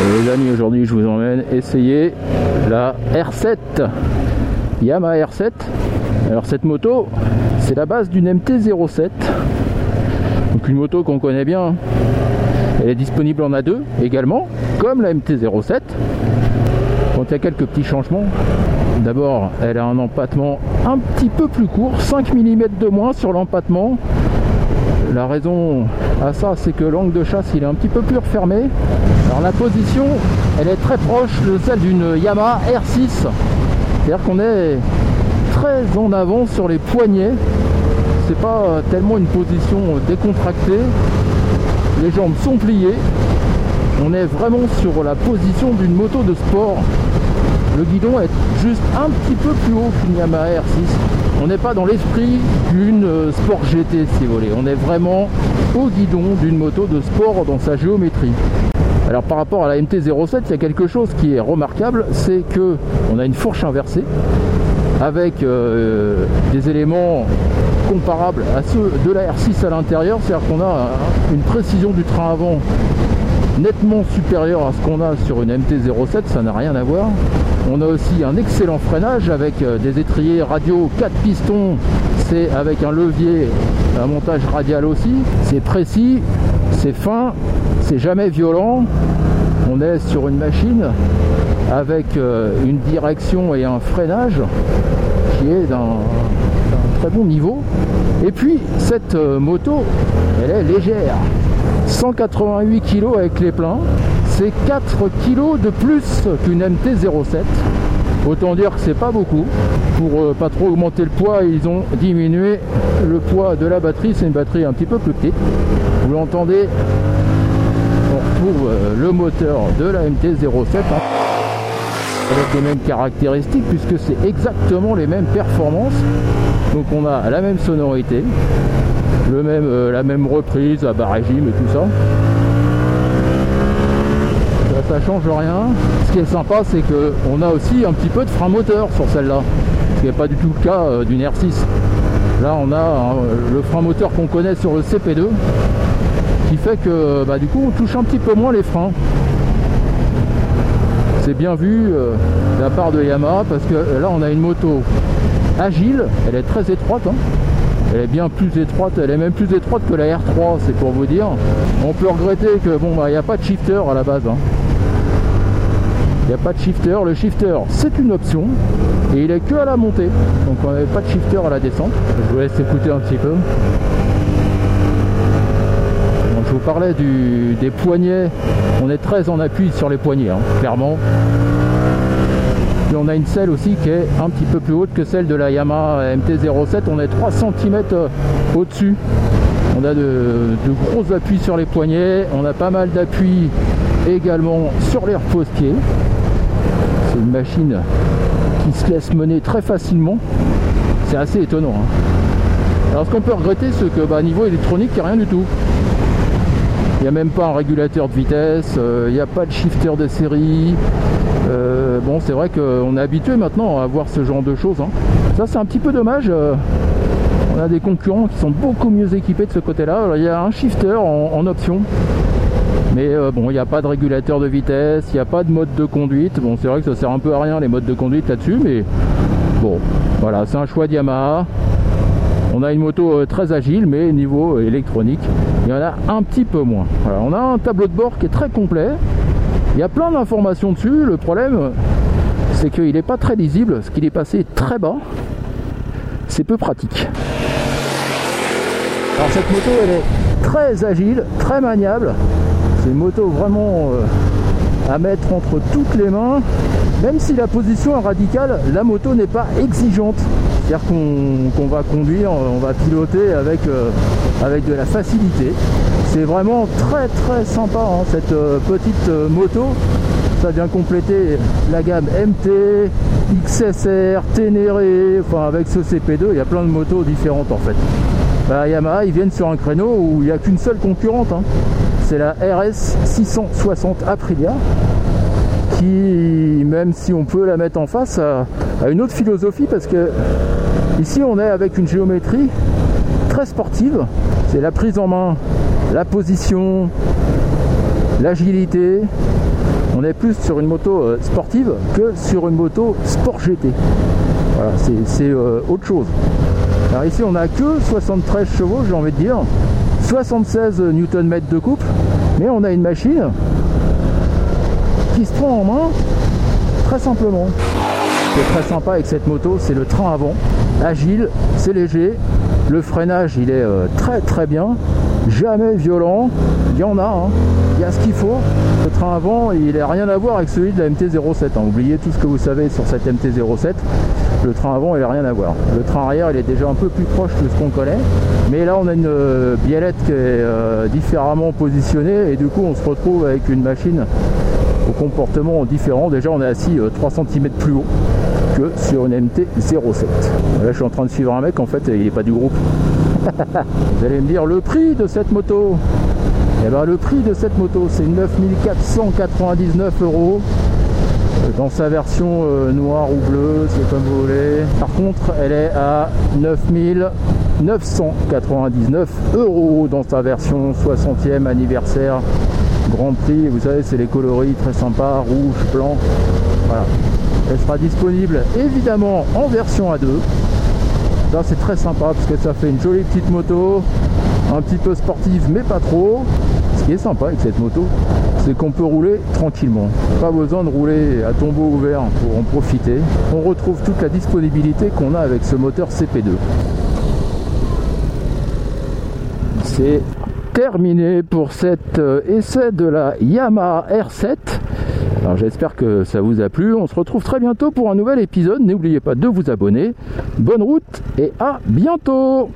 Les amis, aujourd'hui je vous emmène essayer la R7. Yamaha R7. Alors cette moto, c'est la base d'une MT-07. Donc une moto qu'on connaît bien. Elle est disponible en A2 également, comme la MT-07. Quand il y a quelques petits changements. D'abord, elle a un empattement un petit peu plus court, 5 mm de moins sur l'empattement. La raison à ça, c'est que l'angle de chasse, il est un petit peu plus refermé. Alors la position, elle est très proche de celle d'une Yamaha R6. C'est-à-dire qu'on est très en avant sur les poignets. C'est pas tellement une position décontractée. Les jambes sont pliées. On est vraiment sur la position d'une moto de sport. Le guidon est juste un petit peu plus haut qu'une Yamaha R6. On n'est pas dans l'esprit d'une euh, Sport GT si vous voulez. On est vraiment au guidon d'une moto de sport dans sa géométrie. Alors par rapport à la MT-07, il y a quelque chose qui est remarquable, c'est que on a une fourche inversée avec euh, des éléments comparables à ceux de la R6 à l'intérieur, c'est-à-dire qu'on a une précision du train avant nettement supérieure à ce qu'on a sur une MT-07, ça n'a rien à voir. On a aussi un excellent freinage avec euh, des étriers radio 4 pistons, c'est avec un levier, un montage radial aussi. C'est précis, c'est fin, c'est jamais violent. On est sur une machine avec euh, une direction et un freinage qui est d'un très bon niveau. Et puis cette euh, moto, elle est légère. 188 kg avec les pleins. C'est 4 kg de plus qu'une MT-07. Autant dire que c'est pas beaucoup. Pour euh, pas trop augmenter le poids, ils ont diminué le poids de la batterie. C'est une batterie un petit peu plus petite. Vous l'entendez, on retrouve euh, le moteur de la MT-07 hein. avec les mêmes caractéristiques puisque c'est exactement les mêmes performances. Donc on a la même sonorité, le même, euh, la même reprise à bas régime et tout ça. ça. Ça change rien. Ce qui est sympa, c'est qu'on a aussi un petit peu de frein moteur sur celle-là, ce qui n'est pas du tout le cas euh, d'une R6. Là, on a hein, le frein moteur qu'on connaît sur le CP2, qui fait que bah, du coup, on touche un petit peu moins les freins. C'est bien vu euh, de la part de Yamaha parce que là, on a une moto agile, elle est très étroite. hein. Elle est bien plus étroite, elle est même plus étroite que la R3, c'est pour vous dire. On peut regretter que bon bah il n'y a pas de shifter à la base. hein. Il n'y a pas de shifter. Le shifter c'est une option et il est que à la montée. Donc on n'avait pas de shifter à la descente. Je vous laisse écouter un petit peu. Parlais du- des poignets. On est très en appui sur les poignets, hein, clairement. Et on a une selle aussi qui est un petit peu plus haute que celle de la Yamaha MT-07. On est 3 cm au-dessus. On a de, gros appuis sur les poignets. On a pas mal d'appui également sur les repose-pieds. C'est une machine qui se laisse mener très facilement. C'est assez étonnant. hein. Alors ce qu'on peut regretter, c'est que bah, niveau électronique, il n'y a rien du tout. Il n'y a même pas un régulateur de vitesse, euh, il n'y a pas de shifter de série. Euh, bon, c'est vrai qu'on est habitué maintenant à voir ce genre de choses. hein. Ça, c'est un petit peu dommage. euh, on a des concurrents qui sont beaucoup mieux équipés de ce côté-là. Il y a un shifter en, option. Mais bon, il n'y a pas de régulateur de vitesse, il n'y a pas de mode de conduite. Bon, c'est vrai que ça sert un peu à rien les modes de conduite là-dessus, mais bon, voilà, c'est un choix de Yamaha. On a une moto euh, très agile, mais niveau euh, électronique, il y en a un petit peu moins. On a un tableau de bord qui est très complet. Il y a plein d'informations dessus. Le problème, c'est qu'il n'est pas très lisible, ce qu'il est passé très bas. C'est peu pratique. Alors cette moto, elle est très agile, très maniable. C'est une moto vraiment euh, à mettre entre toutes les mains. Même si la position est radicale, la moto n'est pas exigeante. Qu'on va conduire, on va piloter avec, euh, avec de la facilité. C'est vraiment très très sympa hein, cette euh, petite euh, moto. Ça vient compléter la gamme MT, XSR, Ténéré, enfin avec ce CP2, il y a plein de motos différentes en fait. Bah, Yamaha, ils viennent sur un créneau où il n'y a qu'une seule concurrente. hein. C'est la RS 660 Aprilia qui, même si on peut la mettre en face, a une autre philosophie parce que ici on est avec une géométrie très sportive. C'est la prise en main, la position, l'agilité. On est plus sur une moto euh, sportive que sur une moto sport GT. Voilà, c'est euh, autre chose. Alors ici on a que 73 chevaux, j'ai envie de dire. 76 Nm de couple, mais on a une machine qui se prend en main très simplement. Ce qui est très sympa avec cette moto, c'est le train avant. Agile, c'est léger. Le freinage, il est euh, très très bien. Jamais violent. Il y en a, hein. il y a ce qu'il faut. Le train avant, il n'a rien à voir avec celui de la MT-07. Hein. Oubliez tout ce que vous savez sur cette MT-07. Le train avant, il n'a rien à voir. Le train arrière, il est déjà un peu plus proche de ce qu'on connaît. Mais là, on a une euh, biellette qui est euh, différemment positionnée et du coup, on se retrouve avec une machine au comportement différent. Déjà, on est assis 3 cm plus haut que sur une MT-07. Là, je suis en train de suivre un mec, en fait, il n'est pas du groupe. Vous allez me dire le prix de cette moto? Et eh bien, le prix de cette moto, c'est 9499 euros dans sa version euh, noire ou bleue, c'est comme vous voulez. Par contre, elle est à 9999 euros dans sa version 60e anniversaire Grand Prix. Vous savez, c'est les coloris très sympas, rouge, blanc. Voilà. Disponible évidemment en version A2. Là, c'est très sympa parce que ça fait une jolie petite moto, un petit peu sportive, mais pas trop. Ce qui est sympa avec cette moto, c'est qu'on peut rouler tranquillement. Pas besoin de rouler à tombeau ouvert pour en profiter. On retrouve toute la disponibilité qu'on a avec ce moteur CP2. C'est terminé pour cet euh, essai de la Yamaha R7. Alors j'espère que ça vous a plu. On se retrouve très bientôt pour un nouvel épisode. N'oubliez pas de vous abonner. Bonne route et à bientôt